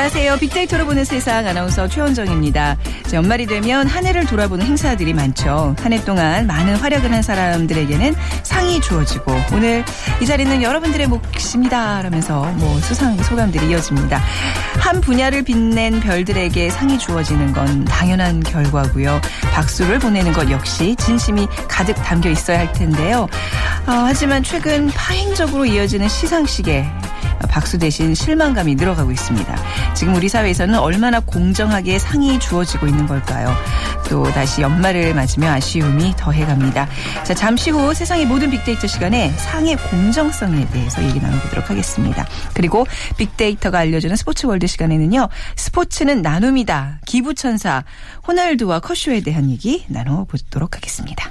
안녕하세요. 빅데이터로 보는 세상 아나운서 최원정입니다. 자, 연말이 되면 한 해를 돌아보는 행사들이 많죠. 한 해 동안 많은 활약을 한 사람들에게는 상이 주어지고 오늘 이 자리는 여러분들의 몫입니다. 라면서 뭐 수상 소감들이 이어집니다. 한 분야를 빛낸 별들에게 상이 주어지는 건 당연한 결과고요. 박수를 보내는 것 역시 진심이 가득 담겨 있어야 할 텐데요. 어, 하지만 최근 파행적으로 이어지는 시상식에 박수 대신 실망감이 늘어가고 있습니다. 지금 우리 사회에서는 얼마나 공정하게 상이 주어지고 있는 걸까요? 또 다시 연말을 맞으며 아쉬움이 더해갑니다. 자, 잠시 후 세상의 모든 빅데이터 시간에 상의 공정성에 대해서 얘기 나눠보도록 하겠습니다. 그리고 빅데이터가 알려주는 스포츠 월드 시간에는요. 스포츠는 나눔이다. 기부천사 호날두와 커쇼에 대한 얘기 나눠보도록 하겠습니다.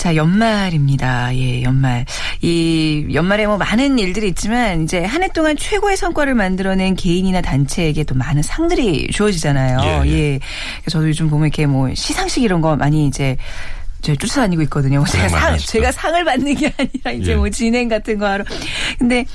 자, 연말입니다. 예, 연말. 이 연말에 뭐 많은 일들이 있지만 이제 한 해 동안 최고의 성과를 만들어낸 개인이나 단체에게 또 많은 상들이 주어지잖아요. 예, 예. 예. 저도 요즘 보면 이렇게 뭐 시상식 이런 거 많이 이제 저 쫓아다니고 있거든요. 제가 많이 상, 하시죠. 제가 상을 받는 게 아니라 이제 예. 뭐 진행 같은 거 하러. 근데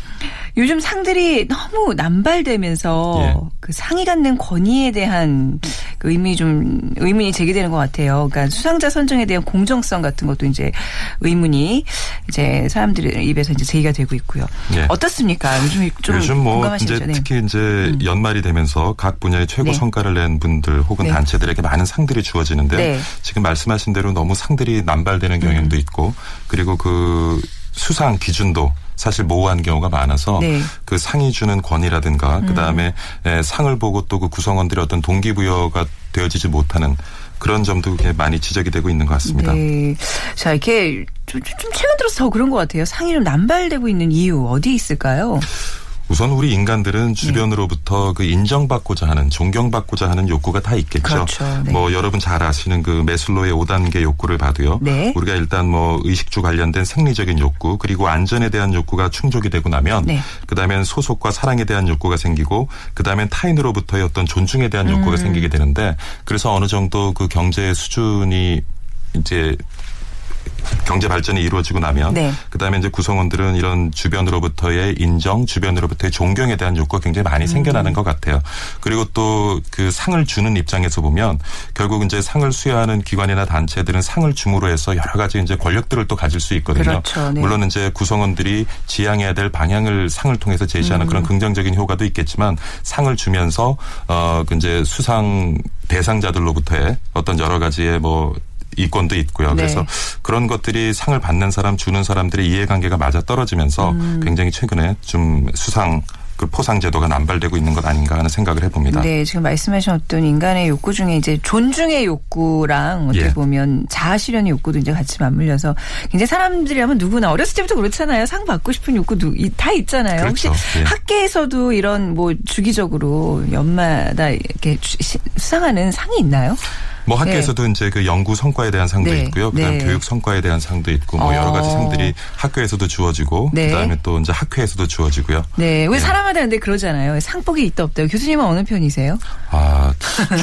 요즘 상들이 너무 남발되면서 예. 그 상이 갖는 권위에 대한 그 의미 좀 의문이 제기되는 것 같아요. 그러니까 수상자 선정에 대한 공정성 같은 것도 이제 의문이 이제 사람들 입에서 이제 제기가 되고 있고요. 예. 어떻습니까? 요즘 좀 요즘 뭐 공감하시죠? 이제 네. 특히 이제 연말이 되면서 각 분야의 최고 네. 성과를 낸 분들 혹은 네. 단체들에게 많은 상들이 주어지는데 네. 음. 지금 말씀하신 대로 너무 상들이 남발되는 경향도 있고 그리고 그 수상 기준도 사실 모호한 경우가 많아서 네. 음. 그 상이 주는 권위라든가 그다음에 에, 상을 보고 또 그 구성원들의 어떤 동기부여가 되어지지 못하는 그런 점도 꽤 많이 지적이 되고 있는 것 같습니다. 네. 자, 이렇게 좀, 좀- 좀 최근 들어서 더 그런 것 같아요. 상이 좀 남발되고 있는 이유 어디 있을까요? 우선 우리 네. 인간들은 주변으로부터 그 인정받고자 하는 존경받고자 하는 욕구가 다 있겠죠. 그렇죠. 네. 뭐 여러분 잘 아시는 그 메슬로의 5단계 욕구를 봐도요. 네. 우리가 일단 뭐 의식주 관련된 생리적인 욕구 그리고 안전에 대한 욕구가 충족이 되고 나면 네. 그다음엔 소속과 사랑에 대한 욕구가 생기고 그다음엔 타인으로부터의 어떤 존중에 대한 음. 욕구가 생기게 되는데 그래서 어느 정도 그 경제 수준이 이제 경제 발전이 이루어지고 나면 네. 그다음에 이제 구성원들은 이런 주변으로부터의 인정, 주변으로부터의 존경에 대한 욕구가 굉장히 많이 생겨나는 음. 것 같아요. 그리고 또 그 상을 주는 입장에서 보면 결국 이제 상을 수여하는 기관이나 단체들은 상을 줌으로 해서 여러 가지 이제 권력들을 또 가질 수 있거든요. 그렇죠. 네. 물론 이제 구성원들이 지향해야 될 방향을 상을 통해서 제시하는 음. 그런 긍정적인 효과도 있겠지만 상을 주면서 어그 이제 수상 대상자들로부터의 어떤 여러 가지의 뭐 이권도 있고요. 네. 그래서 그런 것들이 상을 받는 사람 주는 사람들의 이해관계가 맞아 떨어지면서 음. 굉장히 최근에 좀 수상 그 포상 제도가 남발되고 있는 것 아닌가 하는 생각을 해봅니다. 네, 지금 말씀하신 어떤 인간의 욕구 중에 이제 존중의 욕구랑 어떻게 예. 보면 자아 실현의 욕구도 이제 같이 맞물려서 굉장히 사람들이라면 누구나 어렸을 때부터 그렇잖아요. 상 받고 싶은 욕구 누- 이- 다 있잖아요. 그렇죠. 혹시 예. 학계에서도 이런 뭐 주기적으로 연마다 이렇게 수상하는 상이 있나요? 뭐 학교에서도 이제 그 연구 성과에 대한 상도 네. 있고요. 그다음 네. 교육 성과에 대한 상도 있고 뭐 여러 가지 어. 상들이 학교에서도 주어지고 네. 그다음에 또 이제 학회에서도 주어지고요. 네, 왜 네. 사람마다 근데 그러잖아요. 상복이 있다 없다. 교수님은 어느 편이세요? 아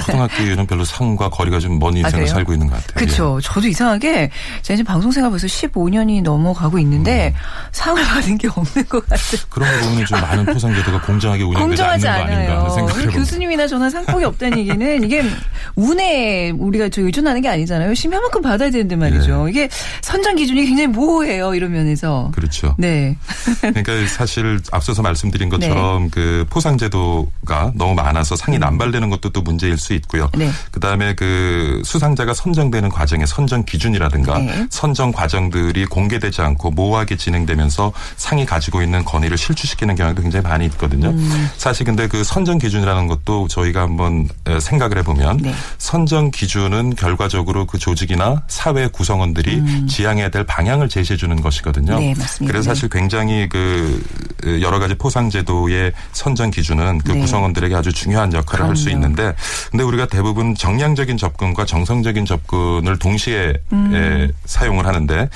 초등학교에는 별로 상과 거리가 좀 먼 인생을 아? 살고 있는 것 같아요. 그렇죠. 저도 이상하게 제가 지금 방송생활 벌써 15년이 넘어가고 있는데 상을 받은 게 없는 것 같아요. 예. 그런 거 보면 좀 많은 포상 제도가 공정하게 운영되지 않는 공정하지 거 아닌가 않아요. 하는 생각을 해봅니다. 교수님이나 저나 상복이 없다는 얘기는 이게 운에 우리가 저 의존하는 게 아니잖아요. 열심히 한 만큼 받아야 되는데 말이죠. 이게 선정 기준이 굉장히 모호해요. 이런 면에서. 그렇죠. 네. 그러니까 사실 앞서서 말씀드린 것처럼 그 포상제도가 너무 많아서 상이 남발되는 것도 또 문제일 수 있고요. 네. 그다음에 그 수상자가 선정되는 과정의 선정 기준이라든가 네. 선정 과정들이 공개되지 않고 모호하게 진행되면서 상이 가지고 있는 권위를 실추시키는 경향도 굉장히 많이 있거든요. 음. 사실 근데 그 선정 기준이라는 것도 저희가 한번 에, 생각을 해보면 네. 선정 기준 은 결과적으로 그 조직이나 사회 구성원들이 지향해야 될 방향을 제시해 주는 것이거든요. 음. 네, 맞습니다. 그래서 사실 굉장히 그 여러 가지 포상 제도의 선정 기준은 그 네. 구성원들에게 아주 중요한 역할을 할 수. 있는데 근데 우리가 대부분 정량적인 접근과 정성적인 접근을 동시에 음. 에, 사용을 하는데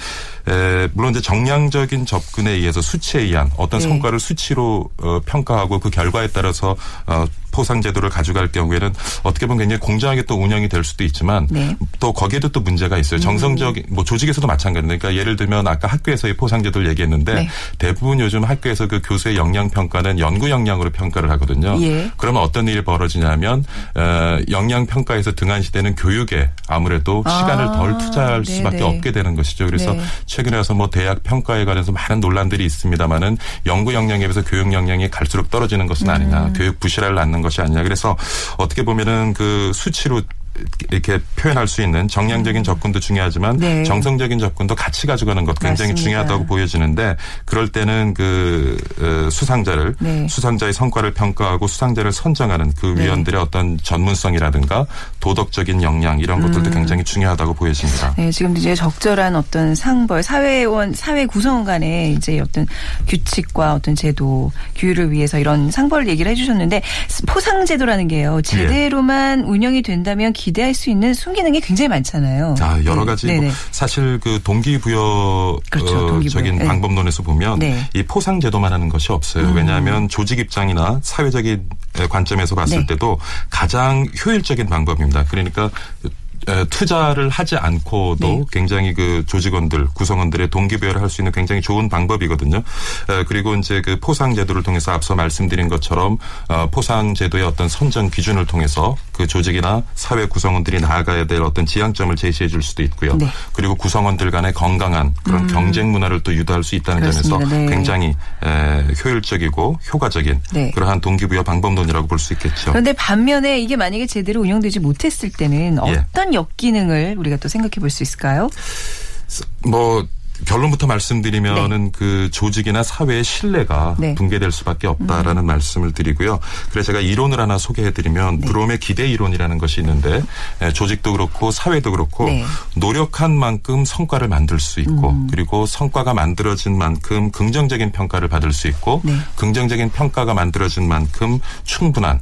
에, 물론 이제 정량적인 접근에 의해서 수치에 의한 어떤 네. 성과를 수치로 어, 평가하고 그 결과에 따라서 어, 포상 제도를 가져갈 경우에는 어떻게 보면 굉장히 공정하게 또 운영이 될 수도 있지만 네. 또 거기에도 또 문제가 있어요. 정성적인 뭐 조직에서도 마찬가지입니다. 그러니까 예를 들면 아까 학교에서의 포상 제도를 얘기했는데 네. 대부분 요즘 학교에서 그 교수의 역량 평가는 연구 역량으로 평가를 하거든요. 예. 그러면 어떤 일이 벌어지냐면 어, 역량 평가에서 등한시 되는 교육에 아무래도 아, 시간을 덜 투자할 네네. 수밖에 없게 되는 것이죠. 그래서 네. 최근에 와서 뭐 대학 평가에 관해서 많은 논란들이 있습니다만은 연구 역량에 비해서 교육 역량이 갈수록 떨어지는 것은 음. 아니냐, 교육 부실화를 낳는 것이 아니냐. 그래서 어떻게 보면은 그 수치로 이렇게 표현할 수 있는 정량적인 접근도 중요하지만 음. 네. 정성적인 접근도 같이 가져가는 것 굉장히 맞습니다. 중요하다고 보여지는데 그럴 때는 그 어, 수상자를 네. 수상자의 성과를 평가하고 수상자를 선정하는 그 네. 위원들의 어떤 전문성이라든가 도덕적인 역량 이런 것들도 굉장히 중요하다고 보여집니다. 네, 지금 이제 적절한 어떤 상벌, 사회원, 사회 구성원 간의 이제 어떤 규칙과 어떤 제도, 규율을 위해서 이런 상벌을 얘기를 해주셨는데 포상 제도라는 게요, 제대로만 운영이 된다면 기 대할 수 있는 순기능이 굉장히 많잖아요. 자, 여러 네, 가지. 뭐 사실 그 동기부여 그렇죠, 동기부여. 적인 네. 방법론에서 보면 네. 이 포상 제도만 하는 것이 없어요. 음. 왜냐하면 조직 입장이나 사회적인 관점에서 봤을 네. 때도 가장 효율적인 방법입니다. 그러니까 에, 투자를 하지 않고도 네. 굉장히 그 조직원들, 구성원들의 동기부여를 할 수 있는 굉장히 좋은 방법이거든요. 에, 그리고 이제 그 포상 제도를 통해서 앞서 말씀드린 것처럼 어, 포상 제도의 어떤 선정 기준을 통해서 그 조직이나 사회 구성원들이 나아가야 될 어떤 지향점을 제시해 줄 수도 있고요. 네. 그리고 구성원들 간의 건강한 그런 경쟁 문화를 또 유도할 수 있다는 그렇습니다. 점에서 네. 굉장히 에, 효율적이고 효과적인 네. 그러한 동기부여 방법론이라고 볼 수 있겠죠. 그런데 반면에 이게 만약에 제대로 운영되지 못했을 때는 예. 어떤 역기능을 우리가 또 생각해 볼 수 있을까요? 뭐 결론부터 말씀드리면은 그 조직이나 사회의 신뢰가 네. 음. 붕괴될 수밖에 없다라는 말씀을 드리고요. 그래서 제가 이론을 하나 소개해드리면 네. 브롬의 기대 이론이라는 것이 있는데 에, 조직도 그렇고 사회도 그렇고 네. 노력한 만큼 성과를 만들 수 있고 음. 그리고 성과가 만들어진 만큼 긍정적인 평가를 받을 수 있고 네. 긍정적인 평가가 만들어진 만큼 충분한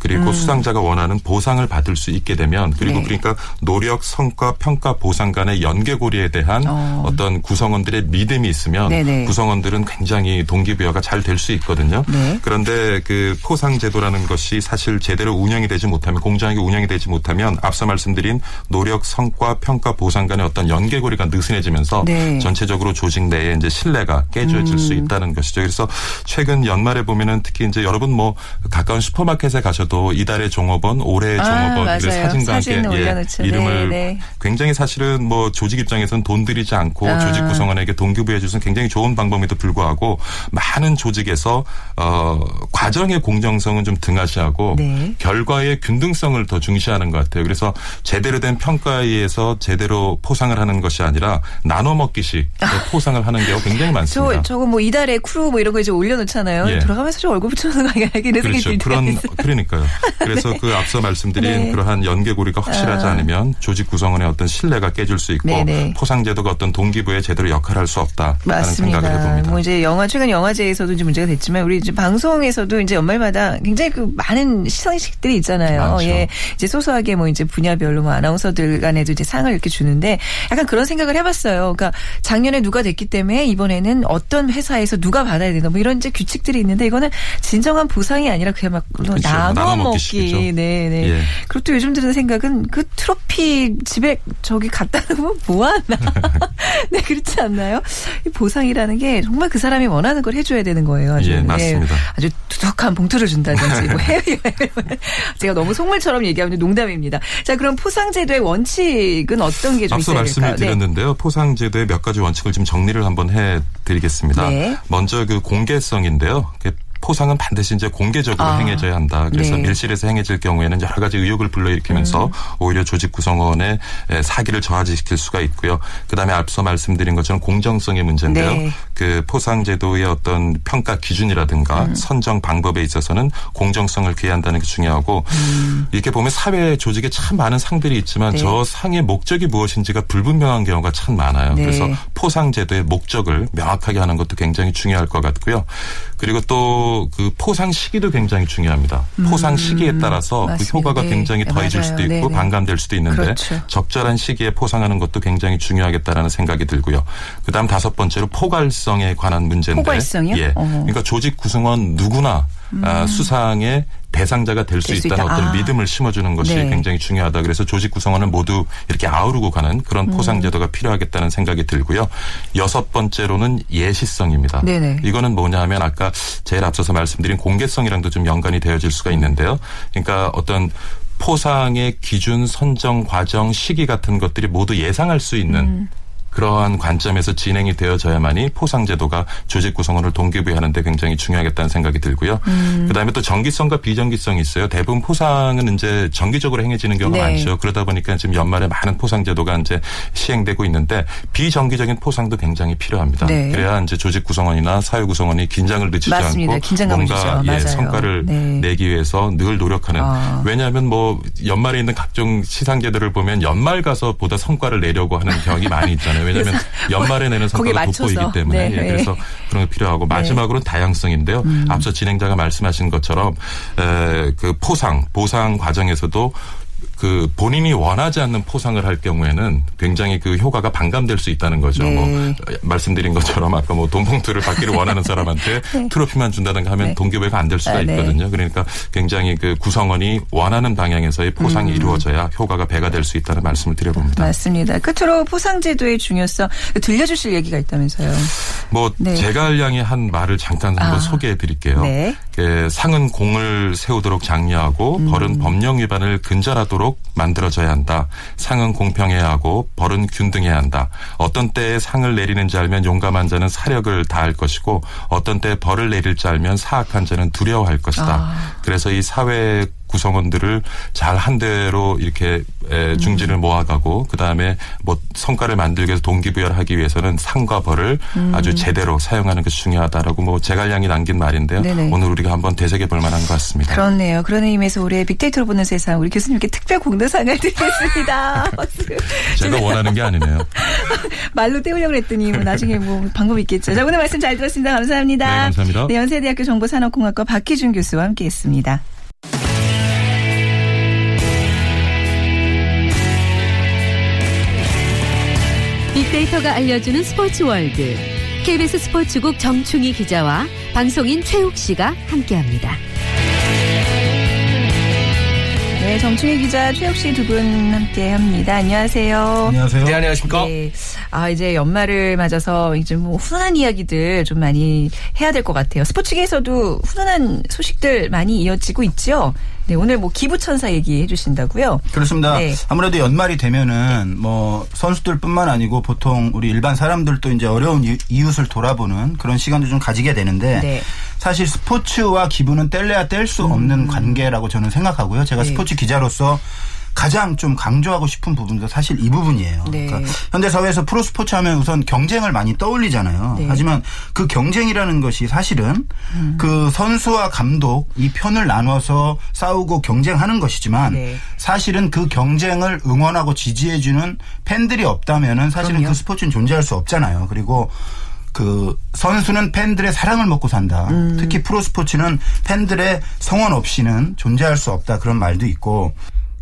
그리고 수상자가 원하는 보상을 받을 수 있게 되면 그리고 음. 네. 그러니까 노력, 성과, 평가, 보상 간의 연계고리에 대한 어. 어. 떤 구성원들의 믿음이 있으면 네네. 구성원들은 굉장히 동기부여가 잘 될 수 있거든요. 네. 그런데 그 포상 제도라는 것이 사실 제대로 운영이 되지 못하면 공정하게 운영이 되지 못하면 앞서 말씀드린 노력, 성과, 평가, 보상 간의 어떤 연계고리가 느슨해지면서 네. 전체적으로 조직 내에 이제 신뢰가 깨져질 수 음. 있다는 것이죠. 그래서 최근 연말에 보면은 특히 이제 여러분 뭐 가까운 슈퍼마켓에 가셔도 이달의 종업원, 올해의 아, 종업원 맞아요. 이런 사진과 함께 올려놓죠. 이름을 네, 네. 굉장히 사실은 뭐 조직 입장에서는 돈 들이지 않고 아. 조직 구성원에게 동기부여 해 주는 굉장히 좋은 방법에도 불구하고 많은 조직에서 어 과정의 공정성은 좀 등하시하고 네. 결과의 균등성을 더 중시하는 것 같아요. 그래서 제대로 된 평가에 의해서 제대로 포상을 하는 것이 아니라 나눠 먹기식 포상을 하는 경우가 굉장히 많습니다. 저, 저거 뭐 이달에 크루 뭐 이런 거 이제 올려놓잖아요. 예. 들어가면서 좀 얼굴 붙여놓는 거 아니야? 그렇죠. 그런 들어요. 그러니까요. 그래서 그 앞서 말씀드린 네. 그러한 연계고리가 확실하지 아. 않으면 조직 구성원의 어떤 신뢰가 깨질 수 있고 네네. 포상 제도가 어떤 동기부여에 제대로 역할할 수 없다라는 맞습니다. 생각을 해봅니다. 뭐 이제 영화 최근 영화제에서도 이제 문제가 됐지만 우리 이제 방송에서도 이제 연말마다 굉장히 그 많은 시상식들이 있잖아요. 많죠. 예, 이제 소소하게 뭐 이제 분야별로 뭐 아나운서들 간에도 이제 상을 이렇게 주는데 약간 그런 생각을 해봤어요. 그러니까 작년에 누가 됐기 때문에 이번에는 어떤 회사에서 누가 받아야 되나 뭐 이런 이제 규칙들이 있는데 이거는 진정한 보상이 아니라 그야말로 그렇죠. 나눠 나눠 나눠 먹기 식이죠. 네, 네. 예. 그리고 또 요즘 드는 생각은 그 트로피 집에 저기 갖다 놓으면 뭐 하나. 네, 그렇지 않나요? 이 보상이라는 게 정말 그 사람이 원하는 걸 해줘야 되는 거예요. 아주. 예, 맞습니다. 아주 두둑한 봉투를 준다든지, 뭐 해외 여행을. 제가 너무 속물처럼 얘기하면 농담입니다. 자, 그럼 포상제도의 원칙은 어떤 게좀 앞서 있어야 말씀을? 네. 드렸는데요. 포상제도의 몇 가지 원칙을 좀 정리를 한번 해드리겠습니다. 네. 먼저 그 공개성인데요. 그 포상은 반드시 이제 공개적으로 아. 행해져야 한다. 그래서 네. 밀실에서 행해질 경우에는 여러 가지 의혹을 불러일으키면서 음. 오히려 조직 구성원의 에, 사기를 저하시킬 수가 있고요. 그다음에 앞서 말씀드린 것처럼 공정성의 문제인데요. 네. 그 포상 제도의 어떤 평가 기준이라든가 음. 선정 방법에 있어서는 공정성을 기한다는 게 중요하고 이렇게 보면 사회 조직에 참 많은 상들이 있지만 음. 네. 저 상의 목적이 무엇인지가 불분명한 경우가 참 많아요. 네. 그래서 포상 제도의 목적을 명확하게 하는 것도 굉장히 중요할 것 같고요. 그리고 또그 포상 시기도 굉장히 중요합니다. 포상 시기에 따라서 그 맞습니다. 효과가 네. 굉장히 네, 더해질 맞아요. 수도 있고 네, 네. 반감될 수도 있는데 그렇죠. 적절한 시기에 포상하는 것도 굉장히 중요하겠다라는 생각이 들고요. 그다음 다섯 번째로 포괄성에 관한 문제인데, 포괄성이요? 예, 어. 음. 그러니까 조직 구성원 누구나 아, 수상의 대상자가 될 수 있다는 있다. 어떤 아. 믿음을 심어주는 것이 네. 굉장히 중요하다. 그래서 조직 구성원은 모두 이렇게 아우르고 가는 그런 음. 포상제도가 필요하겠다는 생각이 들고요. 여섯 번째로는 예시성입니다. 네네. 이거는 뭐냐 하면 아까 제일 앞서서 말씀드린 공개성이랑도 좀 연관이 되어질 수가 있는데요. 그러니까 어떤 포상의 기준, 선정 과정, 시기 같은 것들이 모두 예상할 수 있는 음. 그러한 관점에서 진행이 되어져야만이 포상제도가 조직 구성원을 동기부여하는 데 굉장히 중요하겠다는 생각이 들고요. 음. 그다음에 또 정기성과 비정기성이 있어요. 대부분 포상은 이제 정기적으로 행해지는 경우가 네. 많죠. 그러다 보니까 지금 연말에 많은 포상제도가 이제 시행되고 있는데 비정기적인 포상도 굉장히 필요합니다. 네. 그래야 이제 조직 구성원이나 사회 구성원이 긴장을 늦추지 맞습니다. 않고 뭔가. 예. 성과를 네. 내기 위해서 늘 노력하는. 아. 왜냐하면 뭐 연말에 있는 각종 시상제도를 보면 연말 가서 보다 성과를 내려고 하는 경향이 많이 있잖아요. 왜냐하면 연말에 내는 성과가. 돋보이기 때문에 네. 예, 그래서 그런 게 필요하고 마지막으로는 다양성인데요. 음. 앞서 진행자가 말씀하신 것처럼 에, 그 포상 보상 과정에서도 그 본인이 원하지 않는 포상을 할 경우에는 굉장히 그 효과가 반감될 수 있다는 거죠. 네. 뭐 말씀드린 것처럼 아까 뭐 돈봉투를 받기를 원하는 사람한테 트로피만 준다든가 하면 네. 동기부여가 안 될 수가 아, 네. 있거든요. 그러니까 굉장히 그 구성원이 원하는 방향에서의 포상이 이루어져야 효과가 배가 될 수 있다는 말씀을 드려봅니다. 맞습니다. 끝으로 포상 제도의 중요성 들려주실 얘기가 있다면서요. 뭐 네. 제가 알량이 한 말을 잠깐 한번 아. 소개해 드릴게요. 네. 그 상은 공을 세우도록 장려하고 음. 벌은 법령 위반을 근절하도록 만들어져야 한다. 상은 공평해야 하고 벌은 균등해야 한다. 어떤 때에 상을 내리는지 알면 용감한 자는 사력을 다할 것이고 어떤 때에 벌을 내릴 줄 알면 사악한 자는 두려워할 것이다. 아. 그래서 이 사회 구성원들을 잘 한 대로 이렇게 에, 중진을 음. 모아가고 그 다음에 뭐 성과를 만들기 위해서 동기부여를 하기 위해서는 상과 벌을 음. 아주 제대로 사용하는 것이 중요하다라고 뭐 제갈량이 남긴 말인데요. 네네. 오늘 우리가 한번 되새겨 볼 만한 것 같습니다. 그렇네요. 그런 의미에서 올해 빅데이터로 보는 세상 우리 교수님께 특별 공로상을 드리겠습니다. 제가 원하는 게 아니네요. 말로 때우려고 했더니 뭐 나중에 뭐 방법이 있겠죠. 자, 오늘 말씀 잘 들었습니다. 감사합니다. 네, 감사합니다. 네, 연세대학교 정보산업공학과 박희준 교수와 함께했습니다. 빅데이터가 알려주는 스포츠 월드. KBS 스포츠국 정충희 기자와 방송인 최욱 씨가 함께합니다. 네, 정충희 기자, 최욱 씨 두 분 함께합니다. 안녕하세요. 안녕하세요. 네, 안녕하십니까. 네. 아, 이제 연말을 맞아서 이제 뭐 훈훈한 이야기들 좀 많이 해야 될 것 같아요. 스포츠계에서도 훈훈한 소식들 많이 이어지고 있죠. 네, 오늘 뭐 기부천사 얘기해 주신다고요? 그렇습니다. 네. 아무래도 연말이 되면은 뭐 선수들뿐만 아니고 보통 우리 일반 사람들도 이제 어려운 이- 이웃을 돌아보는 그런 시간도 좀 가지게 되는데 네. 사실 스포츠와 기부는 뗄래야 뗄 수 없는 관계라고 저는 생각하고요. 제가 음. 네. 스포츠 기자로서 가장 좀 강조하고 싶은 부분도 사실 이 부분이에요. 네. 그러니까 현대 사회에서 프로 스포츠 하면 우선 경쟁을 많이 떠올리잖아요. 네. 하지만 그 경쟁이라는 것이 사실은 음. 그 선수와 감독 이 편을 나눠서 싸우고 경쟁하는 것이지만 네. 사실은 그 경쟁을 응원하고 지지해주는 팬들이 없다면은 사실은 그럼요. 그 스포츠는 존재할 수 없잖아요. 그리고 그 선수는 팬들의 사랑을 먹고 산다. 음. 특히 프로 스포츠는 팬들의 성원 없이는 존재할 수 없다. 그런 말도 있고.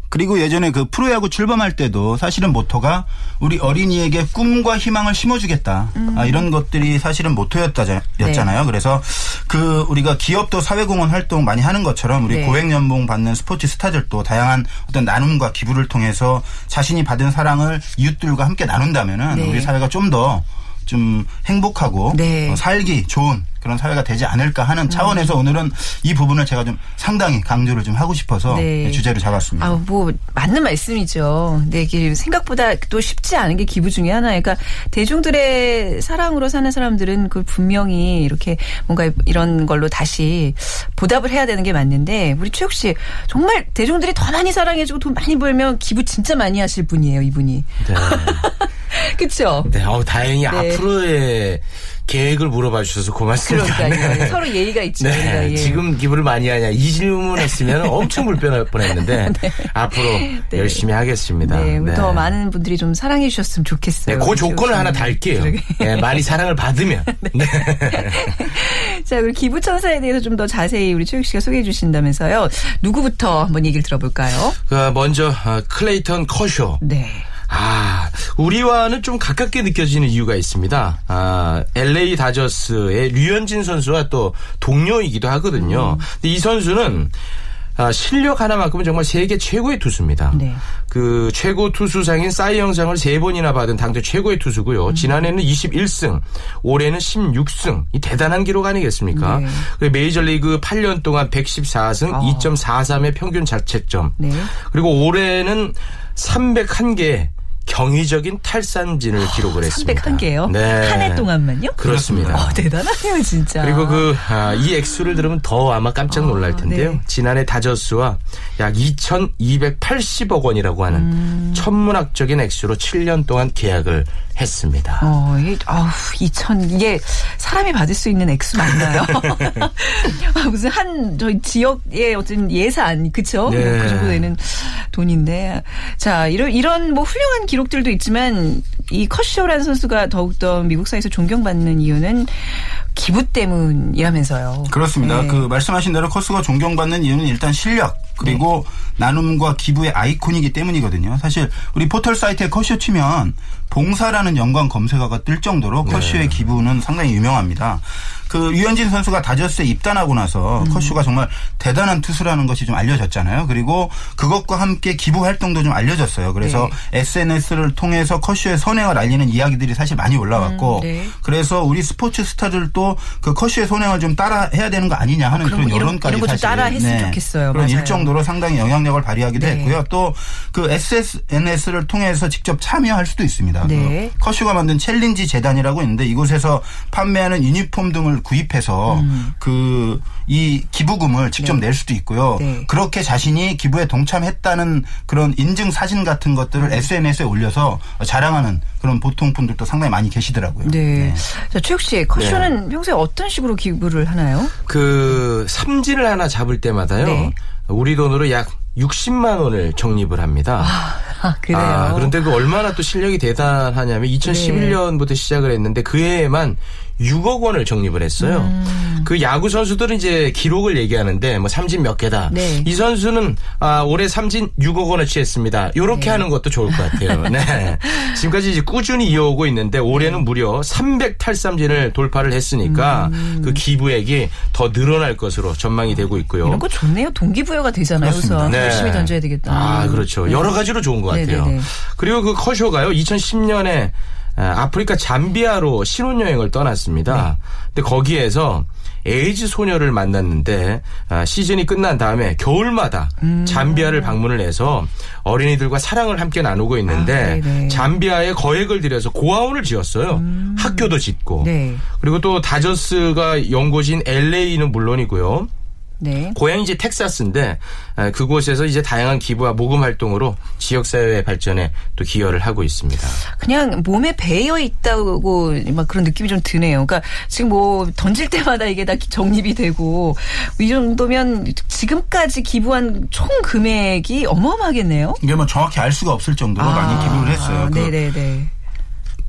그리고 예전에 그 프로야구 출범할 때도 사실은 모토가 우리 어린이에게 꿈과 희망을 심어주겠다. 아, 이런 것들이 사실은 모토였잖아요. 그래서 그 우리가 기업도 사회공헌 활동 많이 하는 것처럼 우리 네. 고액 연봉 받는 스포츠 스타들도 다양한 어떤 나눔과 기부를 통해서 자신이 받은 사랑을 이웃들과 함께 나눈다면은 네. 우리 사회가 좀더 좀 행복하고 네. 어, 살기 좋은 그런 사회가 되지 않을까 하는 차원에서 오늘은 이 부분을 제가 좀 상당히 강조를 좀 하고 싶어서 네. 주제로 잡았습니다. 아, 뭐 맞는 말씀이죠. 근데 이게 생각보다 또 쉽지 않은 게 기부 중에 하나예요. 그러니까 대중들의 사랑으로 사는 사람들은 그 분명히 이렇게 뭔가 이런 걸로 다시 보답을 해야 되는 게 맞는데 우리 최욱 씨 정말 대중들이 더 많이 사랑해주고 돈 많이 벌면 기부 진짜 많이 하실 분이에요, 이분이. 네. 그렇죠? 네, 어, 다행히 앞으로의 계획을 물어봐 주셔서 고맙습니다. 그러니까요. 네. 서로 예의가 있죠. 네, 우리가, 예. 지금 기부를 많이 하냐 이 질문 했으면 엄청 불편할 뻔했는데 앞으로 열심히 하겠습니다. 네, 우리 더 많은 분들이 좀 사랑해 주셨으면 네, 좋겠어요. 그 조건을 최욱 하나. 달게요. 네, 많이 사랑을 받으면. 네. 자, 그리고 기부 천사에 대해서 좀 더 자세히 우리 최욱 씨가 소개해 주신다면서요. 누구부터 한번 얘기를 들어볼까요? 그 먼저 어, 클레이턴 커쇼. 네. 아, 우리와는 좀 가깝게 느껴지는 이유가 있습니다. 아, LA 다저스의 류현진 선수와 또 동료이기도 하거든요. 음. 근데 이 선수는 아, 실력 하나만큼은 정말 세계 최고의 투수입니다. 네. 그 최고 투수상인 싸이 영상을 세 번이나 받은 당대 최고의 투수고요. 음. 지난해는 21승, 올해는 16승. 이 대단한 기록 아니겠습니까? 네. 그 메이저리그 8년 동안 114승, 어. 2.43의 평균 자책점. 네. 그리고 올해는 301개 경이적인 탈삼진을 기록을 했습니다. 301개요? 네. 한 해 동안만요? 그렇습니다. 어, 대단하네요, 진짜. 그리고 그, 아, 이 액수를 들으면 더 아마 깜짝 놀랄 텐데요. 네. 지난해 다저스와 약 2,280억 원이라고 하는 음. 천문학적인 액수로 7년 동안 계약을 했습니다. 어, 이게, 아우, 2천, 이게 사람이 받을 수 있는 액수 맞나요? 아, 무슨 한, 저희 지역의 어떤 예산, 그쵸? 네. 뭐그 정도 되는 돈인데. 자, 이런, 이런 뭐 훌륭한 기록 들도 있지만, 이 컷쇼라는 선수가 더욱더 미국 사회에서 존경받는 이유는 기부 때문이라면서요. 그렇습니다. 네. 그 말씀하신 대로 커스가 존경받는 이유는 일단 실력 그리고 네. 나눔과 기부의 아이콘이기 때문이거든요. 사실 우리 포털 사이트에 커쇼 치면 봉사라는 연관 검색어가 뜰 정도로 네. 커쇼의 기부는 상당히 유명합니다. 그 류현진 선수가 다저스에 입단하고 나서 음. 커쇼가 정말 대단한 투수라는 것이 좀 알려졌잖아요. 그리고 그것과 함께 기부 활동도 좀 알려졌어요. 그래서 네. SNS를 통해서 커쇼의 선행을 알리는 이야기들이 사실 많이 올라왔고 음, 네. 그래서 우리 스포츠 스타들도 그 커쇼의 선행을 좀 따라 해야 되는 거 아니냐 하는 아, 그런 이런- 여론까지 이런 네. 따라 했으면 좋겠어요. 그런 맞아요. 일 정도로 상당히 영향력을 발휘하기도 네. 했고요. 또 그 SNS를 통해서 직접 참여할 수도 있습니다. 네. 그 커쇼가 만든 챌린지 재단이라고 있는데 이곳에서 판매하는 유니폼 등을 구입해서 그이 기부금을 직접 음. 네. 낼 수도 있고요. 네. 그렇게 자신이 기부에 동참했다는 그런 인증 사진 같은 것들을 SNS에 올려서 자랑하는 그런 보통 분들도 상당히 많이 계시더라고요. 네. 자, 최욱 씨, 컷쇼는 평소에 어떤 식으로 기부를 하나요? 그 삼진을 하나 잡을 때마다요. 네. 우리 돈으로 약 60만 원을 적립을 합니다. 아, 그래요. 아, 그런데 그 얼마나 또 실력이 대단하냐면 2011년부터 시작을 했는데 그 해에만 6억 원을 적립을 했어요. 음. 그 야구 선수들은 이제 기록을 얘기하는데 뭐 삼진 몇 개다. 네. 이 선수는 아, 올해 삼진 6억 원을 취했습니다. 이렇게 네. 하는 것도 좋을 것 같아요. 네. 지금까지 이제 꾸준히 이어오고 있는데 올해는 무려 300 탈삼진을 돌파를 했으니까 그 기부액이 더 늘어날 것으로 전망이 되고 있고요. 음. 이런 거 좋네요. 동기부여가 되잖아요. 그렇습니다. 우선 네. 열심히 던져야 되겠다. 아, 그렇죠. 여러 가지로 좋은 것 같아요. 네네네. 그리고 그 커쇼가요, 2010년에 아프리카 잠비아로 신혼여행을 떠났습니다. 근데 거기에서 에이즈 소녀를 만났는데 아, 시즌이 끝난 다음에 겨울마다 음. 잠비아를 방문을 해서 어린이들과 사랑을 함께 나누고 있는데 아. 잠비아에 거액을 들여서 고아원을 지었어요. 학교도 짓고. 네. 그리고 또 다저스가 연고지인 LA는 물론이고요. 네. 고향이 이제 텍사스인데 아, 그곳에서 이제 다양한 기부와 모금 활동으로 지역 사회 발전에 또 기여를 하고 있습니다. 그냥 몸에 배어 있다고 막 그런 느낌이 좀 드네요. 그러니까 지금 뭐 던질 때마다 이게 다 정립이 되고 이 정도면 지금까지 기부한 총 금액이 어마어마하겠네요. 이게 뭐 정확히 알 수가 없을 정도로 많이 기부를 했어요. 아, 그 네네네.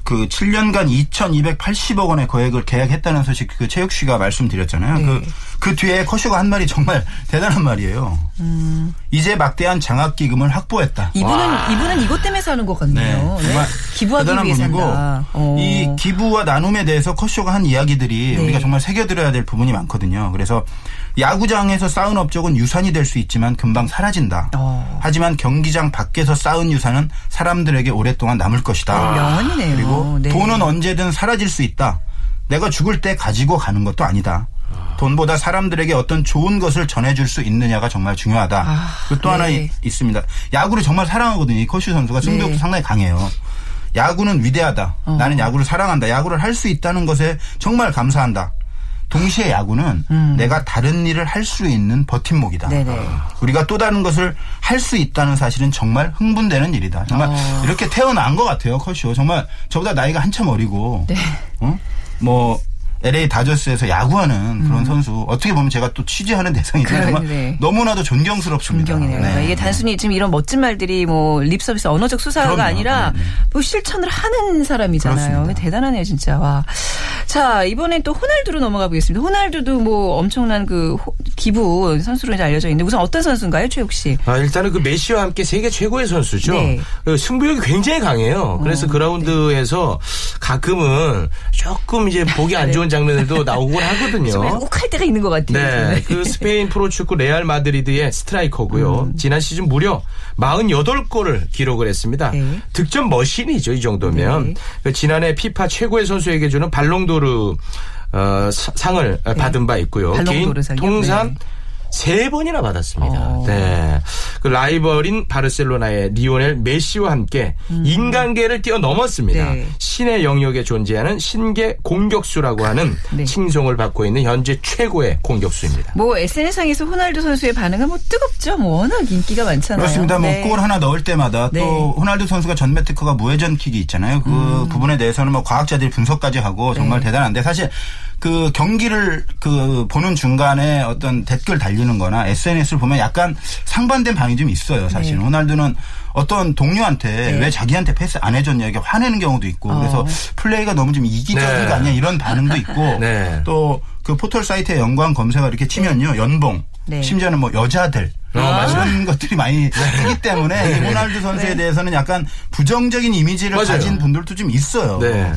그 7년간 2,280억 원의 거액을 계약했다는 소식 그 최욱 씨가 말씀드렸잖아요. 네. 그, 그 뒤에 커쇼가 한 말이 정말 대단한 말이에요. 이제 막대한 장학 기금을 확보했다. 이분은 이분은 이것 때문에 사는 것 같네요. 네. 정말 기부하기 대단한 위해 분이고 산다. 어. 이 기부와 나눔에 대해서 커쇼가 한 이야기들이 네. 우리가 정말 새겨들어야 될 부분이 많거든요. 그래서 야구장에서 쌓은 업적은 유산이 될 수 있지만 금방 사라진다. 어. 하지만 경기장 밖에서 쌓은 유산은 사람들에게 오랫동안 남을 것이다. 명언이네요. 그리고 네. 돈은 언제든 사라질 수 있다. 내가 죽을 때 가지고 가는 것도 아니다. 돈보다 사람들에게 어떤 좋은 것을 전해줄 수 있느냐가 정말 중요하다. 아, 또 하나 네. 이- 있습니다. 야구를 정말 사랑하거든요. 이 커쇼 선수가 승부욕도 네. 상당히 강해요. 야구는 위대하다. 어. 나는 야구를 사랑한다. 야구를 할 수 있다는 것에 정말 감사한다. 동시에 야구는 내가 다른 일을 할 수 있는 버팀목이다. 음. 네네. 우리가 또 다른 것을 할 수 있다는 사실은 정말 흥분되는 일이다. 정말 어. 이렇게 태어난 것 같아요, 커쇼. 정말 저보다 나이가 한참 어리고, 네. 어? 뭐 LA 다저스에서 야구하는 그런 선수 어떻게 보면 제가 또 취재하는 음. 정말 네. 너무나도 존경스럽습니다. 존경이네요. 네. 이게 단순히 지금 이런 멋진 말들이 뭐 립서비스 언어적 수사가 그럼요. 아니라 네. 뭐 실천을 하는 사람이잖아요. 그렇습니다. 대단하네요, 진짜. 와. 자, 이번엔 또 호날두로 넘어가 보겠습니다. 호날두도 뭐 엄청난 그 호- 기부 선수로 이제 알려져 있는데 우선 어떤 선수인가요, 최욱 씨? 아, 일단은 그 메시와 함께 세계 최고의 선수죠. 네. 그 승부욕이 굉장히 강해요. 그래서 그라운드에서 가끔은 조금 이제 보기 안 좋은 장면들도 나오곤 좀 하거든요. 욱할 때가 있는 것 같아요. 네, 그 스페인 프로축구 레알 마드리드의 스트라이커고요. 음. 지난 시즌 무려 48골을 기록을 했습니다. 네. 득점 머신이죠, 이 정도면. 네. 그 지난해 피파 최고의 선수에게 주는 발롱도르 어, 사- 상을 받은 바 있고요. 네. 발롱도르 개인? 통산 네. 세 번이나 받았습니다. 어. 네. 그 라이벌인 바르셀로나의 리오넬 메시와 함께 인간계를 뛰어넘었습니다. 음. 네. 신의 영역에 존재하는 신계 공격수라고 하는 네. 칭송을 받고 있는 현재 최고의 공격수입니다. 뭐 SNS상에서 호날두 선수의 반응은 뭐 뜨겁죠. 뭐 워낙 인기가 많잖아요. 그렇습니다. 네. 뭐골 하나 넣을 때마다 네. 음. 또 호날두 선수가 전매 특허가 무회전 킥이 있잖아요. 그 부분에 대해서는 뭐 과학자들이 분석까지 하고 정말 네. 대단한데 사실 그 경기를 그 보는 중간에 어떤 댓글 달리는 거나 SNS를 보면 약간 상반된 반응이 좀 있어요. 사실 네. 은 호날두는 어떤 동료한테 왜 자기한테 패스 안 해줬냐 이게 화내는 경우도 있고 그래서 플레이가 너무 좀 이기적인 네. 거 아니야 이런 반응도 있고 네. 또 그 포털 사이트에 연관 검색어 이렇게 치면요 연봉 네. 심지어는 뭐 여자들 어, 맞아요. 이런 것들이 많이 뜨기 때문에 이 호날두 선수에 대해서는 약간 부정적인 이미지를 맞아요. 가진 분들도 좀 있어요. 네.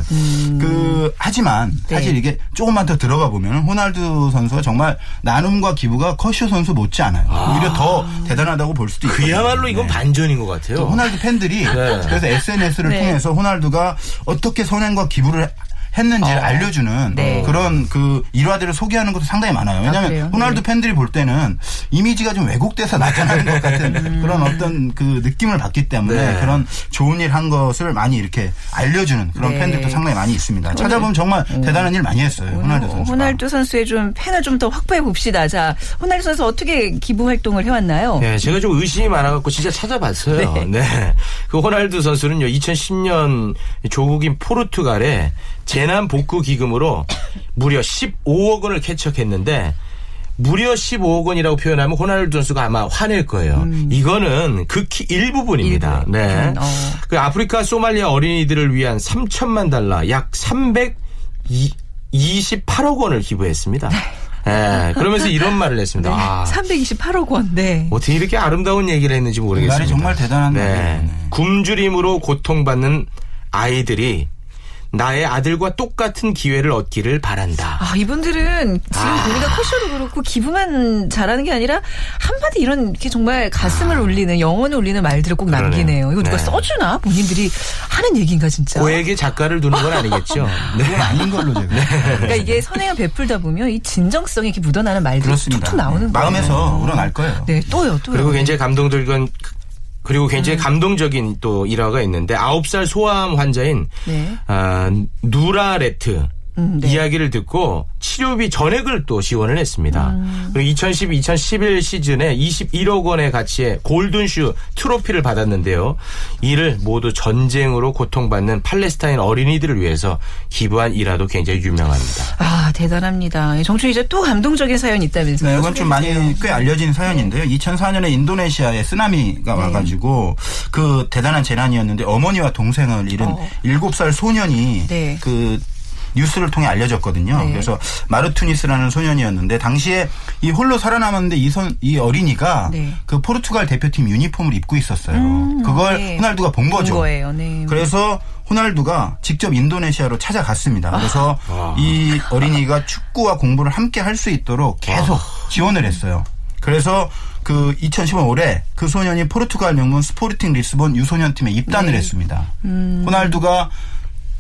그 하지만 네. 사실 이게 조금만 더 들어가 보면 호날두 선수가 정말 나눔과 기부가 커쇼 선수 못지 않아요. 오히려 더 대단하다고 볼 수도 있거든요. 그야말로 이건 네. 반전인 것 같아요. 또 호날두 팬들이 그래서 SNS를 네. 통해서 호날두가 어떻게 선행과 기부를 했는지를 알려주는 네. 그런 그 일화들을 소개하는 것도 상당히 많아요. 왜냐하면 그래요? 호날두 팬들이 볼 때는 이미지가 좀 왜곡돼서 나타나는 것 같은 그런 어떤 그 느낌을 받기 때문에 네. 그런 좋은 일 한 것을 많이 이렇게 알려주는 그런 네. 팬들도 상당히 많이 있습니다. 찾아보면 정말 대단한 일 많이 했어요. 호날두 선수가. 호날두 선수의 좀 팬을 좀 더 확보해 봅시다. 자, 호날두 선수 어떻게 기부 활동을 해왔나요? 네, 제가 좀 의심이 많아갖고 진짜 찾아봤어요. 네. 그 호날두 선수는요, 2010년 조국인 포르투갈에 재난 복구 기금으로 무려 15억 원을 캐척했는데 무려 15억 원이라고 표현하면 호날두 선수가 아마 화낼 거예요. 이거는 극히 일부분입니다. 일부. 네. 음, 어. 그 아프리카 소말리아 어린이들을 위한 3천만 달러, 약 328억 원을 기부했습니다. 네. 그러면서 이런 말을 했습니다. 아, 328억 원. 네. 어떻게 이렇게 아름다운 얘기를 했는지 모르겠습니다. 말이 정말 대단한 말이에요. 네. 굶주림으로 고통받는 아이들이 나의 아들과 똑같은 기회를 얻기를 바란다. 아, 이분들은 지금 보니까 커쇼도 그렇고 기부만 잘하는 게 아니라 한마디 이런 이렇게 정말 가슴을 울리는 영혼을 울리는 말들을 꼭 남기네요. 이거 누가 네. 써주나? 본인들이 하는 얘기인가 진짜? 고액의 작가를 두는 건 아니겠죠. 네. 그건 아닌 걸로 제가. 그러니까 이게 선행을 베풀다 보면 이 진정성이 이렇게 묻어나는 말들이. 툭툭 나오는 거예요. 마음에서 우러날 거예요. 네, 또요, 또요. 그리고 굉장히 감동적인 그리고 굉장히 음. 감동적인 또 일화가 있는데 9살 소아암 환자인 네. 아, 누라레트 음, 네. 이야기를 듣고 치료비 전액을 또 지원을 했습니다. 음. 그리고 2010, 2011 시즌에 21억 원의 가치의 골든슈 트로피를 받았는데요. 이를 모두 전쟁으로 고통받는 팔레스타인 어린이들을 위해서 기부한 일화도 굉장히 유명합니다. 아, 대단합니다. 정춘 이제 또 감동적인 사연이 있다면서요. 네, 이건 좀 많이 꽤 알려진 사연인데요. 2004년에 인도네시아에 쓰나미가 와가지고 그 대단한 재난이었는데 어머니와 동생을 잃은 어. 일곱 살 소년이 네. 그 뉴스를 통해 알려졌거든요. 네. 그래서 마르투니스라는 소년이었는데 당시에 이 홀로 살아남았는데 이, 선, 이 어린이가 네. 그 포르투갈 대표팀 유니폼을 입고 있었어요. 음, 그걸 네. 호날두가 본 거죠. 본 거예요. 네. 그래서 호날두가 직접 인도네시아로 찾아갔습니다. 그래서 아. 이 어린이가 축구와 공부를 함께 할 수 있도록 계속 아. 지원을 했어요. 그래서 그 2015년 올해 그 소년이 포르투갈 명문 스포르팅 리스본 유소년 팀에 입단을 네. 했습니다. 음. 호날두가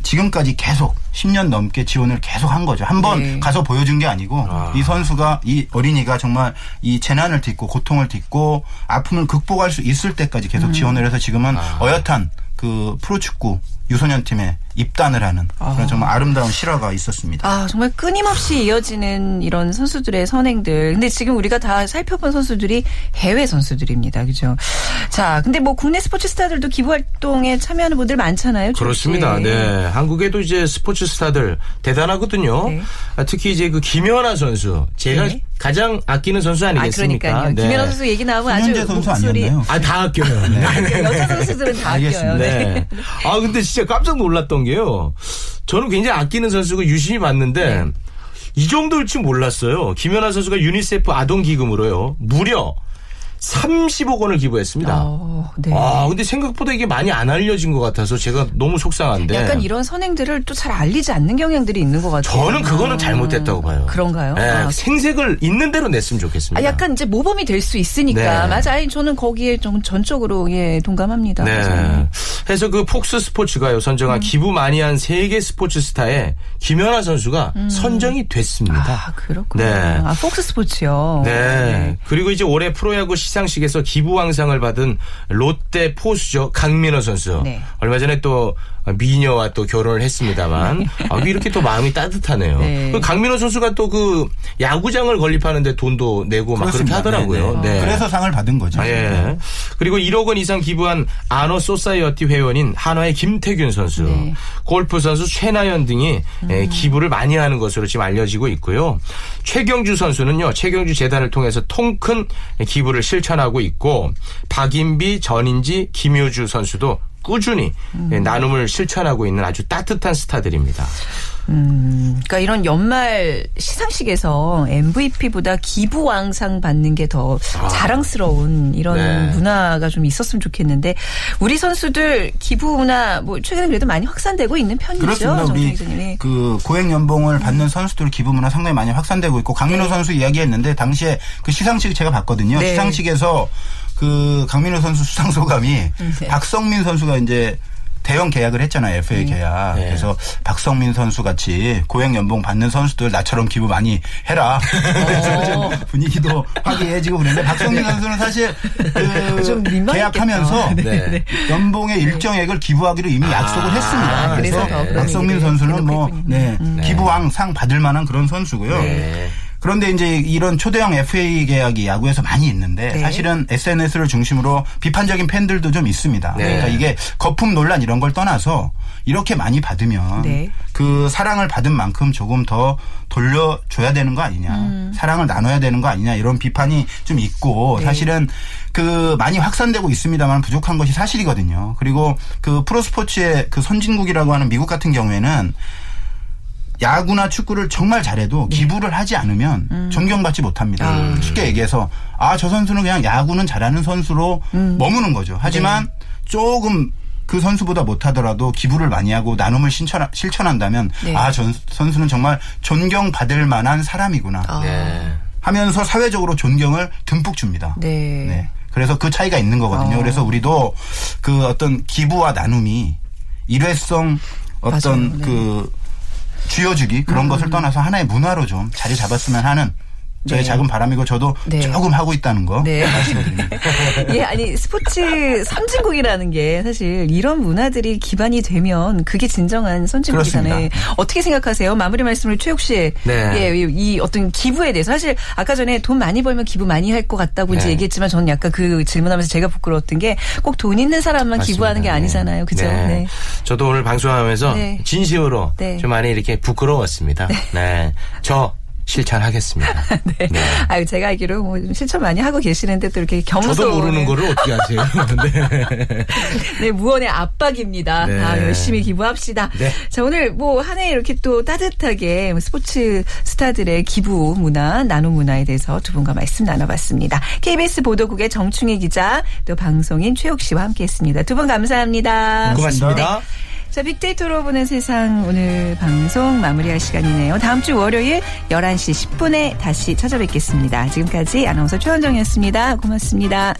지금까지 계속 10년 넘게 지원을 계속 한 거죠. 한번 네. 가서 보여준 게 아니고 이 선수가 이 어린이가 정말 이 재난을 딛고 고통을 딛고 아픔을 극복할 수 있을 때까지 계속 음. 지원을 해서 지금은 아. 어엿한 그 프로축구 유소년 팀에 입단을 하는 그런 정말 아름다운 실화가 있었습니다. 아, 정말 끊임없이 이어지는 이런 선수들의 선행들. 근데 지금 우리가 다 살펴본 선수들이 해외 선수들입니다. 그죠? 자, 근데 뭐 국내 스포츠 스타들도 기부 활동에 참여하는 분들 많잖아요. 그렇습니다. 조씨. 네. 한국에도 이제 스포츠 스타들 대단하거든요. 네. 아, 특히 이제 그 김연아 선수. 제가 네. 가장 아끼는 선수 아, 아니겠습니까? 그러니까요. 네. 김연아 선수 얘기 나오면 아주 선수 목소리 아니었나요? 아, 다 아껴요. 네. 여자 선수들은 다 아껴요. 네. 네. 아, 근데 진짜 깜짝 놀랐던 게요. 저는 굉장히 아끼는 선수고 유심히 봤는데 이 정도일 줄 몰랐어요. 김연아 선수가 유니세프 아동 기금으로요. 무려 30억 원을 기부했습니다. 어, 네. 아, 근데 생각보다 이게 많이 안 알려진 것 같아서 제가 너무 속상한데. 약간 이런 선행들을 또 잘 알리지 않는 경향들이 있는 것 같아요. 저는 그거는 잘못됐다고 봐요. 그런가요? 네, 아, 생색을 있는 대로 냈으면 좋겠습니다. 아, 약간 이제 모범이 될 수 있으니까. 네. 맞아. 아니, 저는 거기에 좀 전적으로, 예, 동감합니다. 네. 저는. 해서 그 폭스 스포츠가요 선정한 기부 많이 한 세계 스포츠 스타에 김연아 선수가 선정이 됐습니다. 아, 그렇군요. 네. 아, 폭스 스포츠요. 네. 그리고 이제 올해 프로야구 시 상식에서 기부왕상을 받은 롯데 포수죠. 강민호 선수. 네. 얼마 전에 또 미녀와 또 결혼을 했습니다만 아, 왜 이렇게 또 마음이 따뜻하네요. 네. 그 강민호 선수가 또 그 야구장을 건립하는데 돈도 내고 막 그렇게 그렇습니다. 하더라고요. 네, 네. 네. 그래서 상을 받은 거죠. 아, 예. 그리고 1억 원 이상 기부한 아너 소사이어티 회원인 한화의 김태균 선수, 네. 골프 선수 최나연 등이 예, 기부를 많이 하는 것으로 지금 알려지고 있고요. 최경주 선수는요, 최경주 재단을 통해서 통큰 기부를 실천하고 있고, 박인비, 전인지, 김효주 선수도 꾸준히 예, 나눔을 실천하고 있는 아주 따뜻한 스타들입니다. 그러니까 이런 연말 시상식에서 MVP보다 기부왕상 받는 게 더 자랑스러운 이런 아. 네. 문화가 좀 있었으면 좋겠는데 우리 선수들 기부 문화 뭐 최근에 그래도 많이 확산되고 있는 편이죠. 그렇습니다. 우리 기자님이. 그 고액 연봉을 받는 선수들 기부 문화 상당히 많이 확산되고 있고 강민호 선수 이야기했는데 당시에 그 시상식 제가 봤거든요. 네. 시상식에서 그 강민호 선수 수상 소감이 네. 박성민 선수가 이제 대형 계약을 했잖아요. FA 계약. 네. 그래서 박성민 선수 같이 고액 연봉 받는 선수들 나처럼 기부 많이 해라. 그래서 좀 분위기도 화기애애지고 그랬는데 박성민 선수는 사실 그좀 민망했겠다. 계약하면서 네. 연봉의 일정액을 기부하기로 이미 약속을 했습니다. 아, 그래서 더 그런 박성민 선수는 뭐 대놓고 네. 기부왕 상 받을 만한 그런 선수고요. 네. 그런데 이제 이런 초대형 FA 계약이 야구에서 많이 있는데 네. 사실은 SNS를 중심으로 비판적인 팬들도 좀 있습니다. 네. 그러니까 이게 거품 논란 이런 걸 떠나서 이렇게 많이 받으면 네. 그 사랑을 받은 만큼 조금 더 돌려줘야 되는 거 아니냐. 음. 사랑을 나눠야 되는 거 아니냐. 이런 비판이 좀 있고 네. 사실은 그 많이 확산되고 있습니다만 부족한 것이 사실이거든요. 그리고 그 프로스포츠의 그 선진국이라고 하는 미국 같은 경우에는 야구나 축구를 정말 잘해도 네. 기부를 하지 않으면 음. 존경받지 못합니다. 아. 쉽게 얘기해서 아 저 선수는 그냥 야구는 잘하는 선수로 음. 머무는 거죠. 하지만 네. 조금 그 선수보다 못하더라도 기부를 많이 하고 나눔을 실천, 실천한다면 네. 아 전 선수는 정말 존경받을 만한 사람이구나 아. 네. 하면서 사회적으로 존경을 듬뿍 줍니다. 네. 네. 그래서 그 차이가 있는 거거든요. 어. 그래서 우리도 그 어떤 기부와 나눔이 일회성 어떤 맞아요. 네. 그 쥐어주기 그런 것을 떠나서 하나의 문화로 좀 자리 잡았으면 하는 저의 네. 작은 바람이고 저도 네. 조금 하고 있다는 거 네. 말씀드립니다. 예, 아니 스포츠 선진국이라는 게 사실 이런 문화들이 기반이 되면 그게 진정한 선진국이잖아요. 그렇습니다. 어떻게 생각하세요? 마무리 말씀을 최욱 씨. 네. 예, 이, 이 어떤 기부에 대해서 사실 아까 전에 돈 많이 벌면 기부 많이 할 것 같다고 이제 네. 얘기했지만 저는 약간 그 질문하면서 제가 부끄러웠던 게 꼭 돈 있는 사람만 맞습니다. 기부하는 게 아니잖아요. 그죠? 네. 네. 저도 오늘 방송하면서 네. 진심으로 네. 좀 많이 이렇게 부끄러웠습니다. 네. 저 실천하겠습니다. 네. 네. 아유, 제가 알기로 뭐좀 실천 많이 하고 계시는데 또 이렇게 겸손. 저도 모르는 거를 어떻게 아세요? 네. 네, 무언의 압박입니다. 네. 아, 열심히 기부합시다. 네. 자, 오늘 뭐 한 해 이렇게 또 따뜻하게 스포츠 스타들의 기부 문화, 나눔 문화에 대해서 두 분과 말씀 나눠봤습니다. KBS 보도국의 정충희 기자, 또 방송인 최욱 씨와 함께 했습니다. 두 분 감사합니다. 고맙습니다. 자, 빅데이터로 보는 세상 오늘 방송 마무리할 시간이네요. 다음 주 월요일 11시 10분에 다시 찾아뵙겠습니다. 지금까지 아나운서 최원정이었습니다. 고맙습니다.